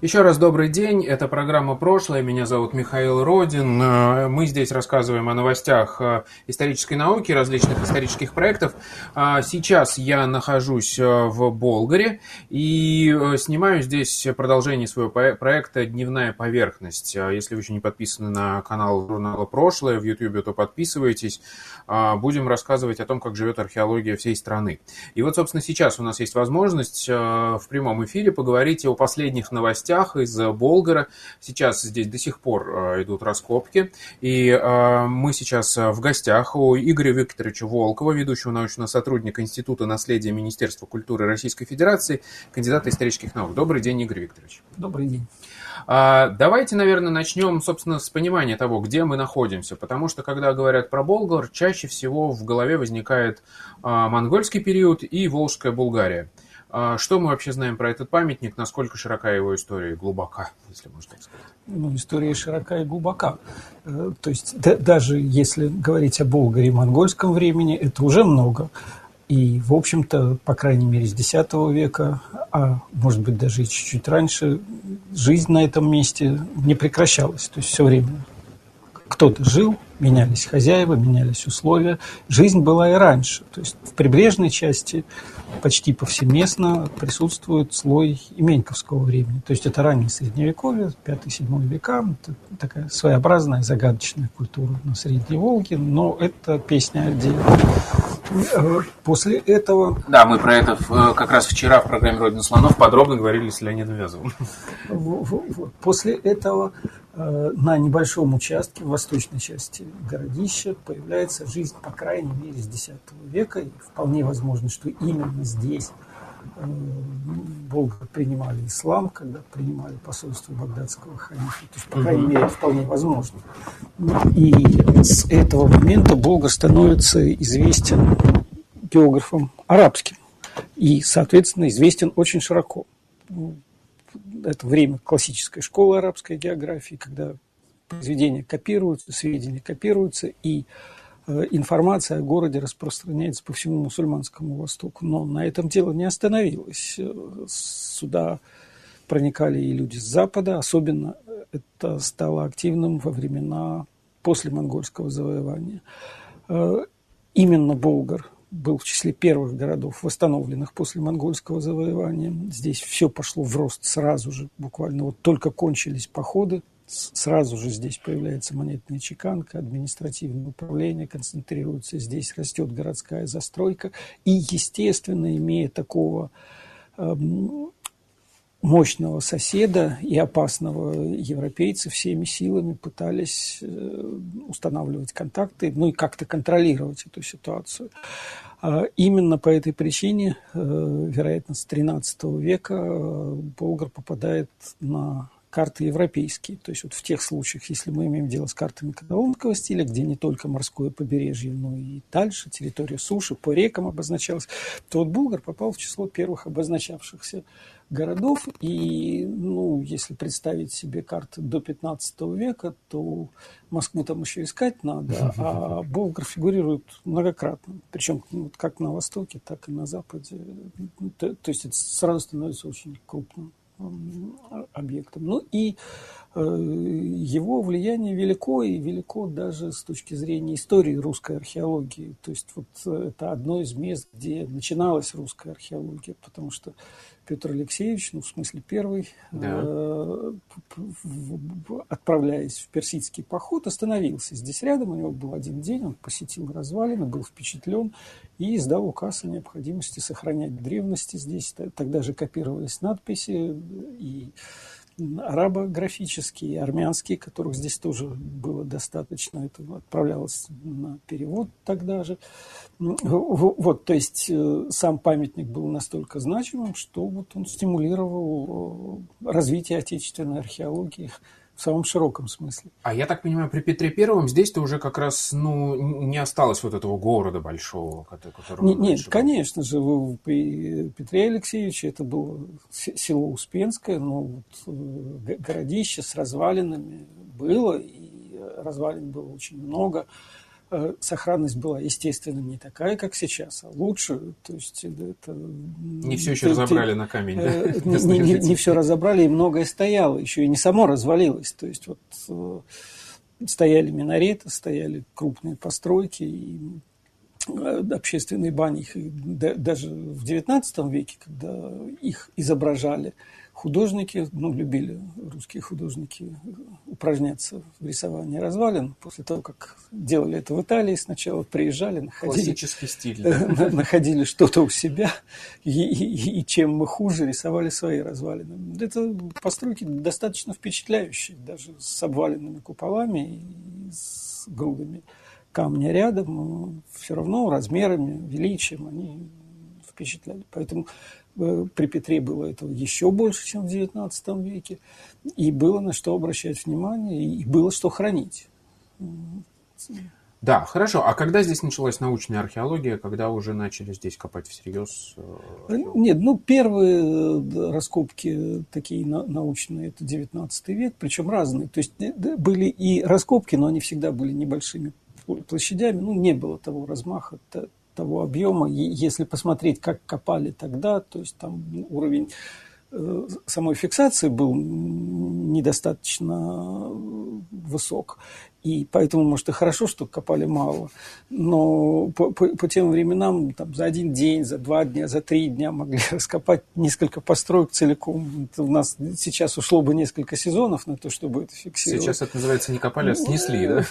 еще раз добрый день, это программа «Прошлое», меня зовут Михаил Родин. Э, мы здесь рассказываем о новостях э, исторической науки, различных исторических проектов. А сейчас я нахожусь э, в Болгаре и снимаю здесь продолжение своего проекта «Дневная поверхность». Если вы еще не подписаны на канал журнала «Прошлое» в YouTube, то подписывайтесь. Будем рассказывать о том, как живет археология всей страны. И вот, собственно, сейчас у нас есть возможность в прямом эфире поговорить о последних новостях новостях из Болгара. Сейчас здесь до сих пор э, идут раскопки. И э, мы сейчас в гостях у Игоря Викторовича Волкова, ведущего научного сотрудника Института наследия Министерства культуры Российской Федерации, кандидата исторических наук. Добрый день, Игорь Викторович. Добрый день. А, давайте, наверное, начнем, собственно, с понимания того, где мы находимся. Потому что, когда говорят про Болгар, чаще всего в голове возникает а, монгольский период и Волжская Булгария. А что мы вообще знаем про этот памятник? Насколько широка его история? Глубока, если можно так сказать. Ну, история широка и глубока. Э, то есть да, даже если говорить о Болгарии монгольском времени, это уже много. И, в общем-то, по крайней мере, с X века, а может быть даже и чуть-чуть раньше, жизнь на этом месте не прекращалась. То есть все время кто-то жил, менялись хозяева, менялись условия. Жизнь была и раньше. То есть в прибрежной части почти повсеместно присутствует слой именьковского времени. То есть это раннее средневековье, 5-7 века, это такая своеобразная загадочная культура на Средней Волге, но это песня отдельно. После этого... Да, мы про это как раз вчера в программе «Родина слонов» подробно говорили с Леонидом Вязовым. После этого Э, на небольшом участке в восточной части городища появляется жизнь, по крайней мере, с X века. И вполне возможно, что именно здесь э, болгары принимали ислам, когда принимали посольство багдадского ханифа. То есть, по крайней мере, это вполне возможно. И с этого момента Болгар становится известен географом арабским. И, соответственно, известен очень широко это время классической школы арабской географии, когда произведения копируются, сведения копируются, и э, информация о городе распространяется по всему мусульманскому Востоку. Но на этом дело не остановилось. Э, сюда проникали и люди с Запада, особенно это стало активным во времена после монгольского завоевания. Э, именно Болгар был в числе первых городов, восстановленных после монгольского завоевания. Здесь все пошло в рост сразу же, буквально вот только кончились походы, сразу же здесь появляется монетная чеканка, административное управление концентрируется, здесь растет городская застройка. И, естественно, имея такого эм, мощного соседа и опасного европейца всеми силами пытались э, устанавливать контакты, ну и как-то контролировать эту ситуацию. А именно по этой причине, э, вероятно, с XIII века э, Болгар попадает на карты европейские. То есть вот в тех случаях, если мы имеем дело с картами каталонского стиля, где не только морское побережье, но и дальше территория суши по рекам обозначалась, то вот Булгар попал в число первых обозначавшихся городов. И, ну, если представить себе карты до 15 века, то Москву там еще искать надо, а Болгар фигурирует многократно. Причем ну, как на Востоке, так и на Западе. То, то есть это сразу становится очень крупным объектом. Ну и его влияние велико, и велико даже с точки зрения истории русской археологии. То есть вот это одно из мест, где начиналась русская археология, потому что Петр Алексеевич, ну, в смысле первый, да. э, отправляясь в персидский поход, остановился здесь рядом, у него был один день, он посетил развалины, был впечатлен и издал указ о необходимости сохранять древности здесь. Тогда же копировались надписи и арабографические, армянские, которых здесь тоже было достаточно. Это отправлялось на перевод тогда же. Вот, то есть э, сам памятник был настолько значимым, что вот он стимулировал э, развитие отечественной археологии в самом широком смысле. А я так понимаю, при Петре Первом здесь-то уже как раз ну, не осталось вот этого города большого, которого... Не, нет, был. конечно же, при Петре Алексеевиче это было село Успенское, но вот э, городище с развалинами было, и развалин было очень много. Э, сохранность была, естественно, не такая, как сейчас, а лучше. То есть это... Не все еще ты, разобрали ты, на камень, э, да? Не, не, не все разобрали, и многое стояло, еще и не само развалилось. То есть вот э, стояли минареты, стояли крупные постройки, и общественные бани, даже в XIX веке, когда их изображали, художники, ну, любили русские художники упражняться в рисовании развалин. После того, как делали это в Италии, сначала приезжали, находили, Классический стиль, да? находили что-то у себя, и, и, и чем мы хуже, рисовали свои развалины. Это постройки достаточно впечатляющие, даже с обваленными куполами и с грудами камня рядом, все равно размерами, величием они впечатляли. Поэтому Э, при Петре было этого еще больше, чем в XIX веке. И было на что обращать внимание, и было что хранить. Да, хорошо. А когда здесь началась научная археология, когда уже начали здесь копать всерьез? Э, Нет, ну первые э, раскопки такие научные, это 19 век, причем разные. То есть были и раскопки, но они всегда были небольшими площадями, ну не было того размаха, того объема. Если посмотреть, как копали тогда, то есть там уровень э, самой фиксации был недостаточно высок. И поэтому, может, и хорошо, что копали мало. Но по, по, по тем временам там, за один день, за два дня, за три дня могли раскопать несколько построек целиком. Это у нас сейчас ушло бы несколько сезонов на то, чтобы это фиксировать. Сейчас это называется не копали, а снесли, да?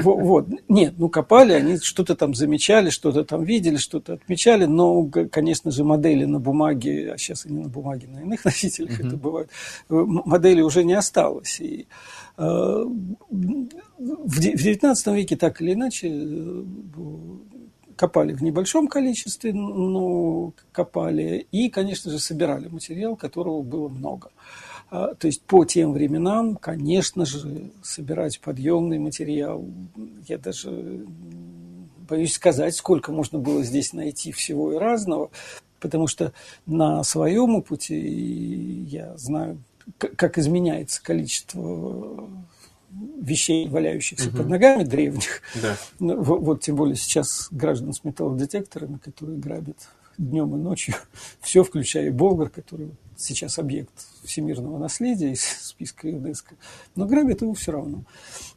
Вот. Нет, ну копали, они что-то там замечали, что-то там видели, что-то отмечали. Но, конечно же, модели на бумаге, а сейчас они на бумаге, на иных носителях это бывает, модели уже не осталось. И Э, в XIX веке так или иначе э, копали в небольшом количестве, но копали и, конечно же, собирали материал, которого было много. А, то есть по тем временам, конечно же, собирать подъемный материал, я даже боюсь сказать, сколько можно было здесь найти всего и разного, потому что на своем пути я знаю как изменяется количество вещей, валяющихся угу. под ногами древних. Да. Ну, вот, вот тем более сейчас граждан с металлодетекторами, которые грабят днем и ночью все, включая и Болгар, который сейчас объект всемирного наследия из списка ЮНЕСКО, но грабят его все равно.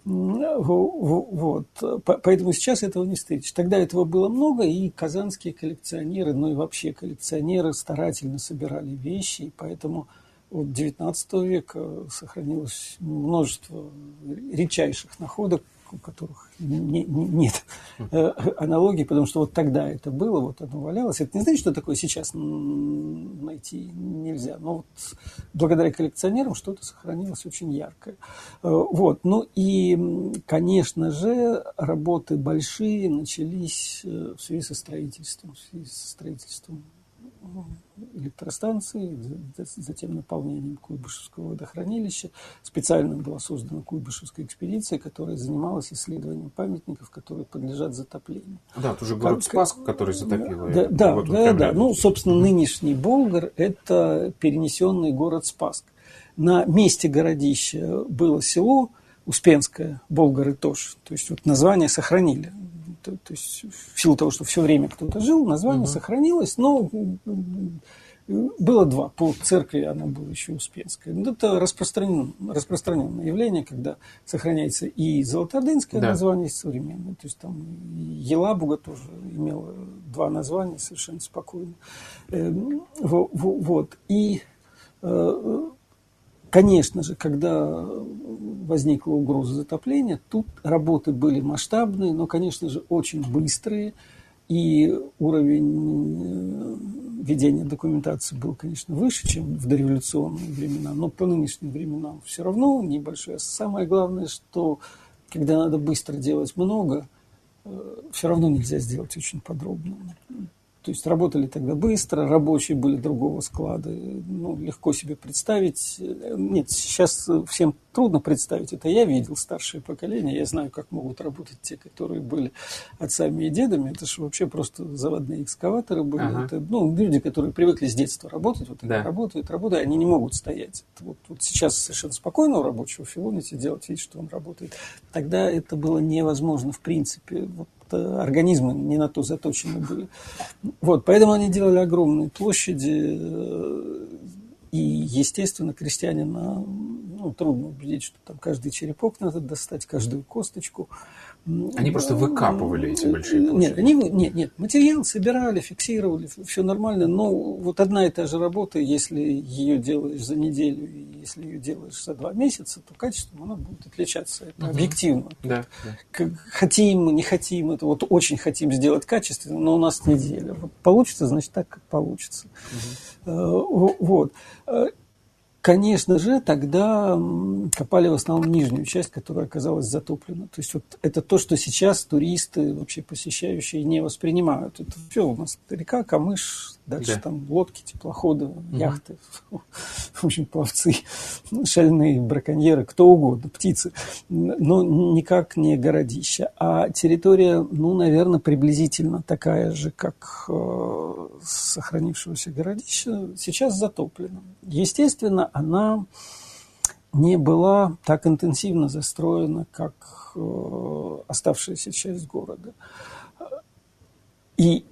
Вот. Поэтому сейчас этого не встретишь. Тогда этого было много, и казанские коллекционеры, ну и вообще коллекционеры старательно собирали вещи, и поэтому от XIX века сохранилось множество редчайших находок, у которых не, не, нет э, аналогии, потому что вот тогда это было, вот оно валялось. Это не значит, что такое сейчас найти нельзя. Но вот благодаря коллекционерам что-то сохранилось очень яркое. Э, вот. Ну и, конечно же, работы большие начались э, в связи со строительством, в связи со строительством электростанции, затем наполнением Куйбышевского водохранилища. Специально была создана Куйбышевская экспедиция, которая занималась исследованием памятников, которые подлежат затоплению. Да, это уже город Спаск, который затопило. Да, да, да, да. Ну, собственно, нынешний Болгар – это перенесенный город Спаск. На месте городища было село Успенское, Болгары тоже. То есть вот название сохранили то, есть в силу того, что все время кто-то жил, название угу. сохранилось, но было два. По церкви она была еще Успенская. Это распространенное, распространенное явление, когда сохраняется и золотоордынское да. название, и современное. То есть там Елабуга тоже имела два названия совершенно спокойно. Эм, вот. И э, Конечно же, когда возникла угроза затопления, тут работы были масштабные, но, конечно же, очень быстрые. И уровень э, ведения документации был, конечно, выше, чем в дореволюционные времена, но по нынешним временам все равно небольшое. Самое главное, что когда надо быстро делать много, э, все равно нельзя сделать очень подробно. То есть работали тогда быстро, рабочие были другого склада. Ну, легко себе представить. Нет, сейчас всем трудно представить. Это я видел старшее поколение. Я знаю, как могут работать те, которые были отцами и дедами. Это же вообще просто заводные экскаваторы были. Ага. Это, ну, люди, которые привыкли с детства работать. Вот да. работают, работают, они не могут стоять. Вот, вот сейчас совершенно спокойно у рабочего филонить делать вид, что он работает. Тогда это было невозможно в принципе. Вот организмы не на то заточены были. Вот, поэтому они делали огромные площади, э, и, естественно, крестьянина ну, трудно убедить, что там каждый черепок надо достать, каждую косточку. Они просто выкапывали эти большие площади? Нет, они, нет, нет, материал собирали, фиксировали, все нормально, но вот одна и та же работа, если ее делаешь за неделю, и если ее делаешь за два месяца, то качеством она будет отличаться, это угу. объективно. Да, да. Хотим, не хотим, это вот очень хотим сделать качественно, но у нас неделя. Вот получится, значит так, как получится. Угу. Вот. Конечно же, тогда копали в основном нижнюю часть, которая оказалась затоплена. То есть вот это то, что сейчас туристы, вообще посещающие, не воспринимают. Это все у нас река, камыш, дальше да. там лодки, теплоходы, угу. яхты, в общем, пловцы, шальные браконьеры, кто угодно, птицы. Но никак не городище. А территория, ну, наверное, приблизительно такая же, как э, сохранившегося городища, сейчас затоплена. Естественно, она не была так интенсивно застроена, как э, оставшаяся часть города. И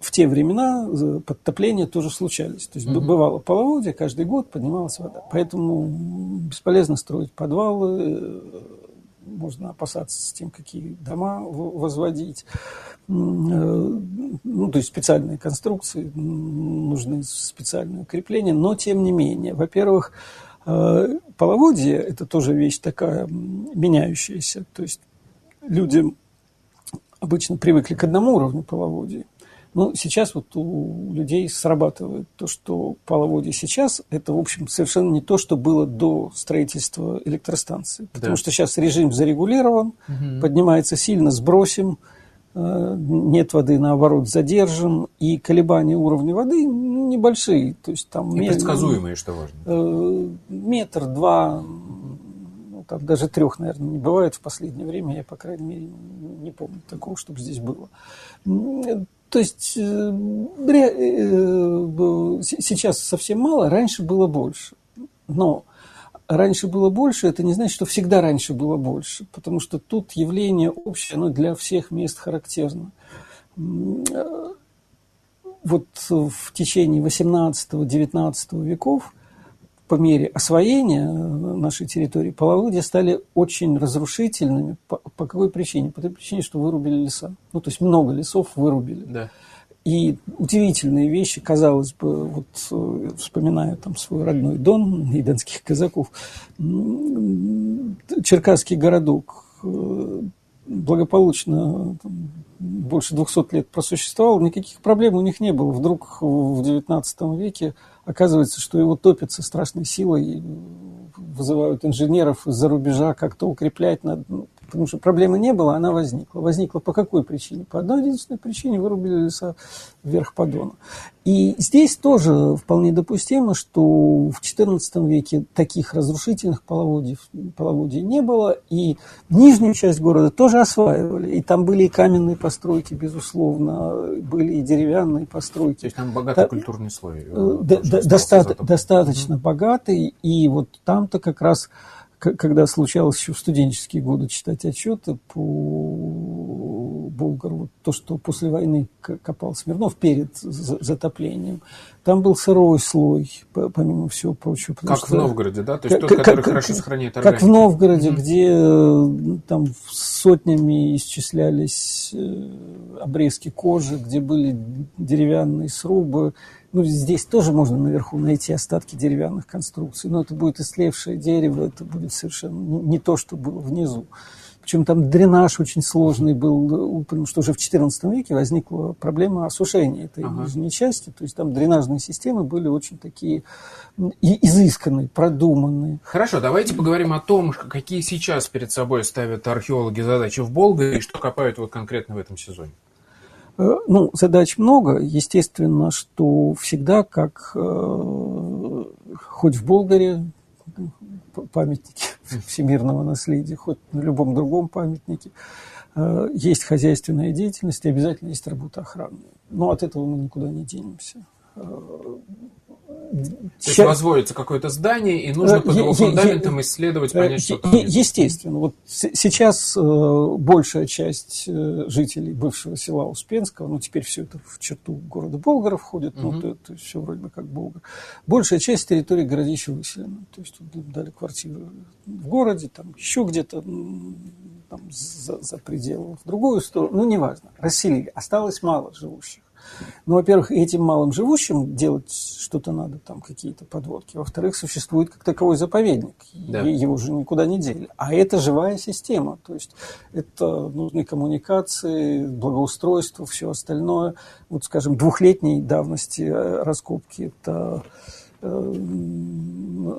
в те времена э, подтопления тоже случались. То есть mm-hmm. бывало половодье, каждый год поднималась вода. Поэтому бесполезно строить подвалы, э, можно опасаться с тем, какие дома возводить. Э, ну, то есть специальные конструкции, нужны специальные укрепления, но тем не менее, во-первых, половодье – это тоже вещь такая меняющаяся, то есть люди обычно привыкли к одному уровню половодья, ну, сейчас вот у людей срабатывает то, что половодье сейчас, это, в общем, совершенно не то, что было до строительства электростанции. Потому да. что сейчас режим зарегулирован, угу. поднимается сильно, сбросим, э, нет воды, наоборот, задержим, и колебания уровня воды небольшие. То есть там и предсказуемые, что важно. Э, метр, два, ну, там даже трех, наверное, не бывает в последнее время. Я, по крайней мере, не помню такого, чтобы здесь было. То есть э, э, сейчас совсем мало, раньше было больше. Но раньше было больше, это не значит, что всегда раньше было больше, потому что тут явление общее, оно для всех мест характерно. Э, вот в течение 18-19 веков по мере освоения нашей территории половодья стали очень разрушительными. По, по какой причине? По той причине, что вырубили леса. Ну, то есть много лесов вырубили. Да. И удивительные вещи, казалось бы, вот э, вспоминая там свой родной Дон, иденских казаков, Черкасский городок э, благополучно там, больше 200 лет просуществовал, никаких проблем у них не было. Вдруг в XIX веке оказывается, что его топят со страшной силой, вызывают инженеров из-за рубежа как-то укреплять, надо, ну, потому что проблемы не было, она возникла. Возникла по какой причине? По одной единственной причине вырубили леса вверх по Дону. И здесь тоже вполне допустимо, что в XIV веке таких разрушительных половодий, половодий не было, и нижнюю часть города тоже осваивали. И там были и каменные постройки, безусловно, были и деревянные постройки. То есть там богатый да, культурный слой. Э, да, доста- достаточно mm-hmm. богатый, и вот там-то как раз когда случалось еще в студенческие годы читать отчеты по Болгару, вот то, что после войны копал Смирнов перед затоплением, там был сырой слой, помимо всего прочего. Как что, в Новгороде, да? То есть как, тот, который как, хорошо сохраняет органику. Как в Новгороде, mm-hmm. где э, там сотнями исчислялись э, обрезки кожи, где были деревянные срубы, ну, здесь тоже можно наверху найти остатки деревянных конструкций, но это будет истлевшее дерево, это будет совершенно не то, что было внизу. Причем там дренаж очень сложный был, потому что уже в XIV веке возникла проблема осушения этой ага. нижней части. То есть там дренажные системы были очень такие изысканные, продуманные. Хорошо, давайте поговорим о том, какие сейчас перед собой ставят археологи задачи в Болгаре и что копают вот конкретно в этом сезоне. Ну, задач много. Естественно, что всегда, как хоть в Болгаре, памятники всемирного наследия, хоть на любом другом памятнике, есть хозяйственная деятельность и обязательно есть работа охраны. Но от этого мы никуда не денемся. То есть возводится какое-то здание, и нужно под его фундаментом исследовать, понять, что там Естественно. Вот сейчас э, большая часть э, жителей бывшего села Успенского, ну, теперь все это в черту города Болгара входит, ну, то, то все вроде бы как Болгар. Большая часть территории городища выселена. То есть тут дали квартиры в городе, там еще где-то там, за, за пределы, в другую сторону, ну, неважно. Расселили. Осталось мало живущих. Ну, во-первых, этим малым живущим делать что-то надо, там какие-то подводки. Во-вторых, существует как таковой заповедник. Да. Его уже никуда не дели. А это живая система. То есть это нужны коммуникации, благоустройство, все остальное. Вот, скажем, двухлетней давности э, раскопки это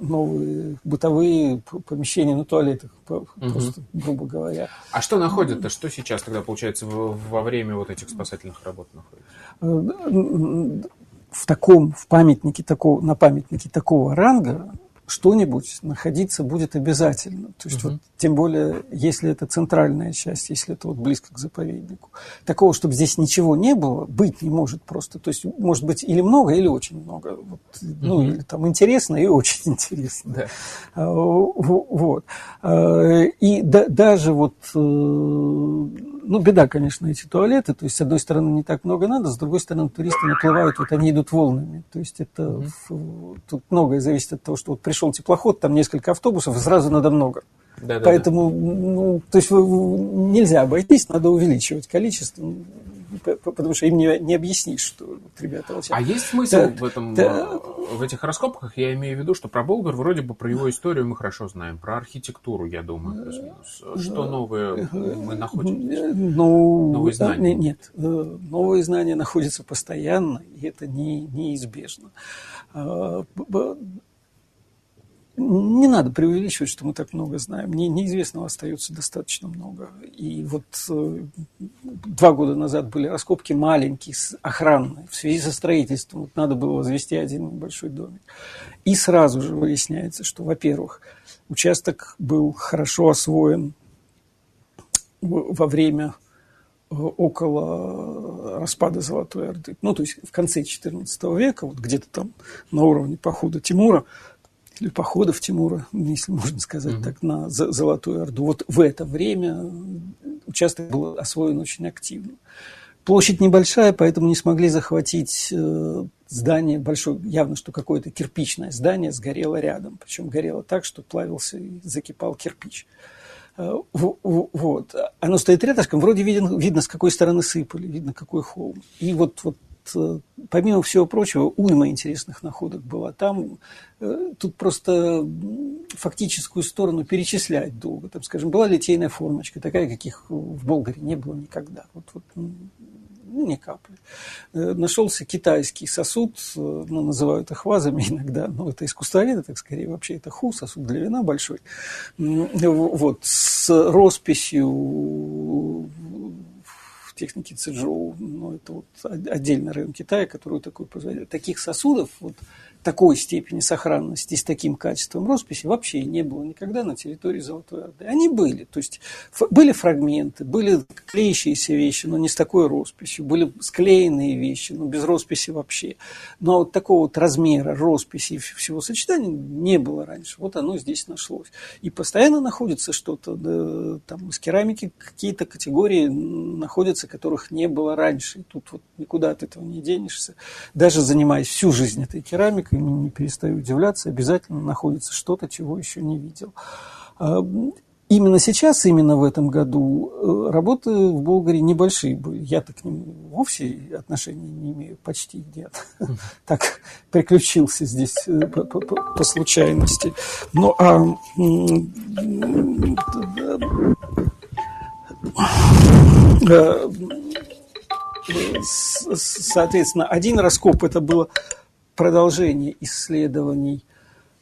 новые бытовые помещения на туалетах, просто, грубо говоря. А что находят-то? Что сейчас тогда, получается, во время вот этих спасательных работ находится? Э, в таком, в памятнике такого, на памятнике такого ранга что-нибудь находиться будет обязательно. То есть, угу. вот, тем более, если это центральная часть, если это вот близко к заповеднику. Такого, чтобы здесь ничего не было, быть не может просто. То есть, может быть, или много, или очень много. Вот, угу. Ну, или там интересно и очень интересно. Да. А, вот. А, и да, даже вот, э, ну, беда, конечно, эти туалеты. То есть, с одной стороны, не так много надо, с другой стороны, туристы наплывают, вот они идут волнами. То есть, это угу. тут многое зависит от того, что вот пришел теплоход, там несколько автобусов, и сразу надо много. Да, Поэтому, да. Ну, то есть нельзя обойтись, надо увеличивать количество, потому что им не, не объяснишь, что вот, ребята... Вот а есть смысл да, в, этом, да. в этих раскопках? Я имею в виду, что про Болгар вроде бы про его историю мы хорошо знаем, про архитектуру, я думаю, плюс-минус. Что новое мы находим? Ну, новые знания? Нет, э, новые знания находятся постоянно, и это не, неизбежно а, не надо преувеличивать, что мы так много знаем. Не, неизвестного остается достаточно много. И вот э, два года назад были раскопки маленькие, охранные, в связи со строительством. Вот надо было возвести один небольшой домик. И сразу же выясняется, что, во-первых, участок был хорошо освоен во время э, около распада Золотой Орды. Ну, то есть в конце XIV века, вот где-то там на уровне похода Тимура, или походов Тимура, если можно сказать mm-hmm. так, на Золотую Орду. Вот в это время участок был освоен очень активно. Площадь небольшая, поэтому не смогли захватить э, здание большое. Явно, что какое-то кирпичное здание сгорело рядом. Причем горело так, что плавился и закипал кирпич. Э, вот. Оно стоит рядышком, вроде видно, видно, с какой стороны сыпали, видно, какой холм. И вот, вот помимо всего прочего, уйма интересных находок была. Там э, тут просто фактическую сторону перечислять долго. Там, скажем, была литейная формочка, такая, каких в Болгаре не было никогда. Вот, вот, ну, ни капли. Э, нашелся китайский сосуд, ну, называют их вазами иногда, но это искусствоведы, так скорее, вообще это ху, сосуд для вина большой. Вот, с росписью техники Цзэжоу, но это вот отдельный район Китая, который такой. Таких сосудов вот такой степени сохранности с таким качеством росписи вообще не было никогда на территории Золотой Орды. Они были, то есть были фрагменты, были клеящиеся вещи, но не с такой росписью, были склеенные вещи, но без росписи вообще. Но вот такого вот размера росписи и всего сочетания не было раньше. Вот оно здесь нашлось. И постоянно находится что-то, да, там из керамики какие-то категории находятся, которых не было раньше. И тут вот никуда от этого не денешься. Даже занимаясь всю жизнь этой керамикой, не перестаю удивляться, обязательно находится что-то, чего еще не видел. А, именно сейчас, именно в этом году, э, работы в Болгарии небольшие были. Я-то к ним вовсе отношения не имею, почти нет. Так приключился здесь э, по, случайности. Ну, а э, соответственно, один раскоп это было продолжение исследований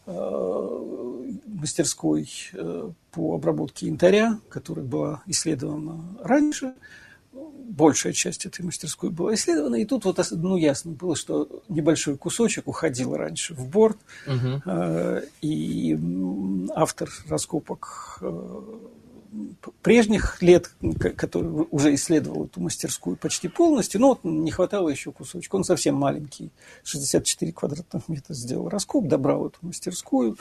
э, мастерской э, по обработке янтаря, которая была исследована раньше. большая часть этой мастерской была исследована, и тут вот ну, ясно было, что небольшой кусочек уходил раньше в борт, угу. и автор раскопок прежних лет, который уже исследовал эту мастерскую почти полностью, но вот не хватало еще кусочка. Он совсем маленький, 64 квадратных метра сделал раскоп, добрал эту мастерскую.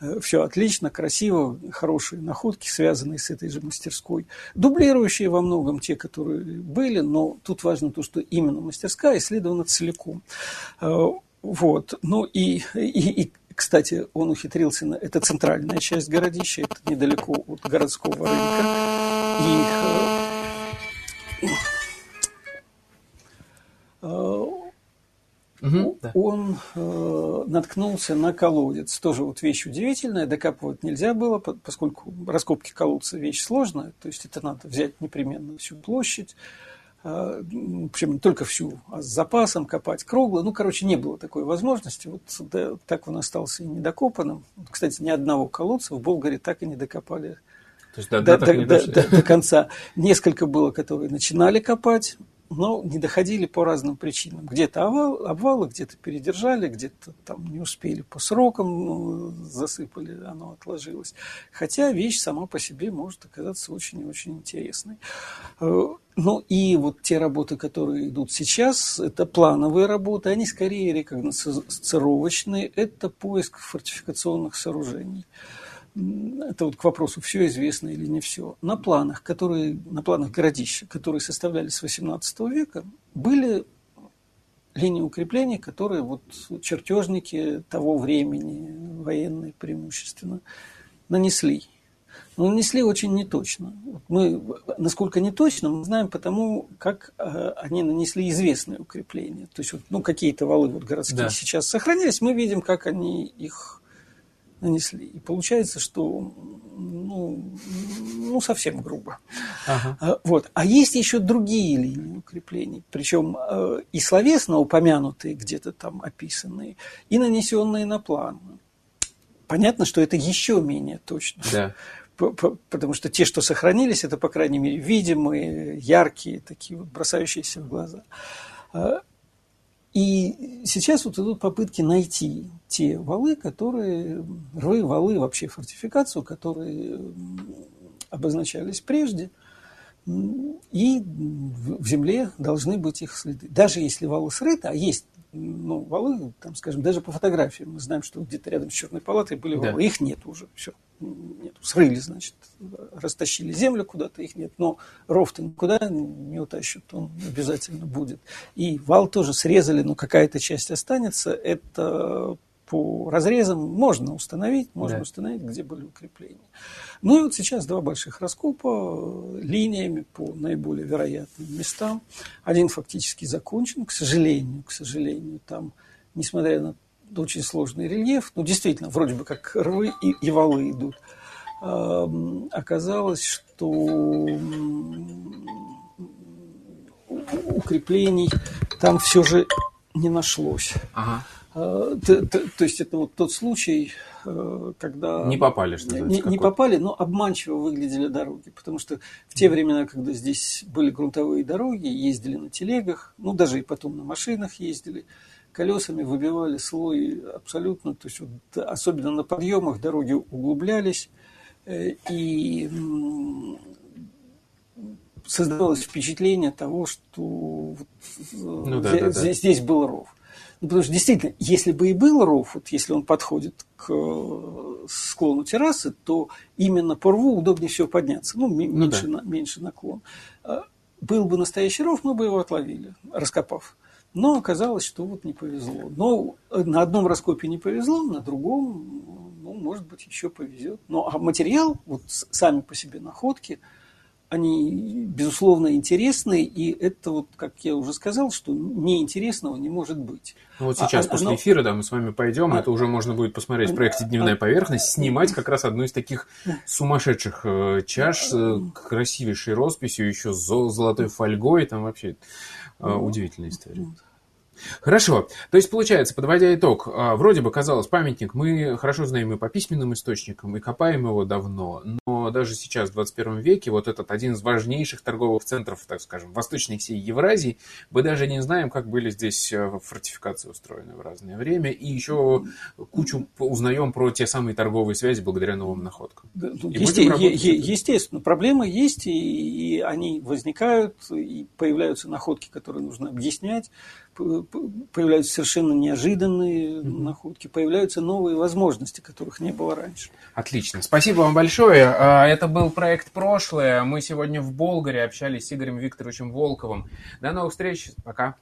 Э, Все отлично, красиво, хорошие находки, связанные с этой же мастерской. Дублирующие во многом те, которые были, но тут важно то, что именно мастерская исследована целиком. Э, вот. Ну и, и, и кстати, он ухитрился, на... это центральная часть городища, это недалеко от городского рынка. И Угу, да. Он э, наткнулся на колодец. Тоже вот вещь удивительная, докапывать нельзя было, поскольку раскопки колодца вещь сложная, то есть это надо взять непременно всю площадь, причем не только всю, а с запасом копать кругло. Ну, короче, не было такой возможности. Вот да, так он остался и недокопанным. Кстати, ни одного колодца в Болгаре так и не докопали то есть до, до, до, до, до, до конца. Несколько было, которые начинали копать, но не доходили по разным причинам. Где-то обвал, обвалы, где-то передержали, где-то там не успели по срокам, ну, засыпали, оно отложилось. Хотя вещь сама по себе может оказаться очень и очень интересной. Э, ну и вот те работы, которые идут сейчас, это плановые работы, они скорее рекогносцировочные, это поиск фортификационных сооружений это вот к вопросу, все известно или не все, на планах, которые, на планах городища, которые составлялись с XVIII века, были линии укрепления, которые вот чертежники того времени, военные преимущественно, нанесли. Но нанесли очень неточно. Мы, насколько неточно, мы знаем потому, как э, они нанесли известные укрепления. То есть, вот, ну, какие-то валы вот городские да. сейчас сохранились, мы видим, как они их нанесли. И получается, что ну, ну совсем грубо. Ага. А, вот. А есть еще другие линии укреплений, причем э, и словесно упомянутые, где-то там описанные, и нанесенные на план. Понятно, что это еще менее точно. Да. Потому что те, что сохранились, это, по крайней мере, видимые, яркие, такие вот бросающиеся в глаза. И сейчас вот идут попытки найти те валы, которые, рвы, валы, вообще фортификацию, которые обозначались прежде, и в земле должны быть их следы. Даже если валы срыты, а есть ну, валы, там, скажем, даже по фотографиям мы знаем, что где-то рядом с Черной палатой были валы. Да. Их нет уже, все. Нет. Срыли, значит, растащили землю куда-то, их нет. Но ров-то никуда не утащит, он обязательно будет. И вал тоже срезали, но какая-то часть останется. Это по разрезам можно установить, можно да. установить, где были укрепления. Ну и вот сейчас два больших раскопа линиями по наиболее вероятным местам. Один фактически закончен, к сожалению, к сожалению, там, несмотря на очень сложный рельеф, ну действительно, вроде бы как рвы и, и валы идут, э, оказалось, что укреплений там все же не нашлось. Ага. То, то, то есть это вот тот случай, э, когда... Не попали, что не, не попали, но обманчиво выглядели дороги. Потому что в те времена, когда здесь были грунтовые дороги, ездили на телегах, ну даже и потом на машинах ездили, колесами выбивали слой абсолютно, то есть вот, особенно на подъемах дороги углублялись, э, и создавалось впечатление того, что ну, да, здесь, да, да. здесь был ров. Ну, потому что действительно, если бы и был ров, вот если он подходит к э, склону террасы, то именно по рву удобнее всего подняться. Ну, ну меньше, да. на, меньше наклон. А был бы настоящий ров, мы бы его отловили, раскопав. Но оказалось, что вот не повезло. Но на одном раскопе не повезло, на другом, ну, может быть, еще повезет. Но а материал, вот сами по себе находки – они, безусловно, интересны, и это вот, как я уже сказал, что неинтересного не может быть. Ну вот сейчас, а, после оно... эфира, да, мы с вами пойдем, а, это уже можно будет посмотреть в проекте «Дневная а, поверхность», снимать как раз одну из таких сумасшедших э, чаш с э, красивейшей росписью, еще с золотой фольгой, там вообще э, удивительная история. Хорошо. То есть, получается, подводя итог, а, вроде бы казалось, памятник мы хорошо знаем и по письменным источникам, и копаем его давно, но даже сейчас, в 21 веке, вот этот один из важнейших торговых центров, так скажем, восточной всей Евразии, мы даже не знаем, как были здесь э, фортификации устроены в разное время, и еще кучу узнаем про те самые торговые связи благодаря новым находкам. Ну, есте, е, е, естественно, проблемы есть, и, и они возникают, и появляются находки, которые нужно объяснять, появляются совершенно неожиданные mm-hmm. находки, появляются новые возможности, которых не было раньше. Отлично. Спасибо вам большое. А, это был проект «Прошлое». Мы сегодня в Болгаре общались с Игорем Викторовичем Волковым. До новых встреч. Пока.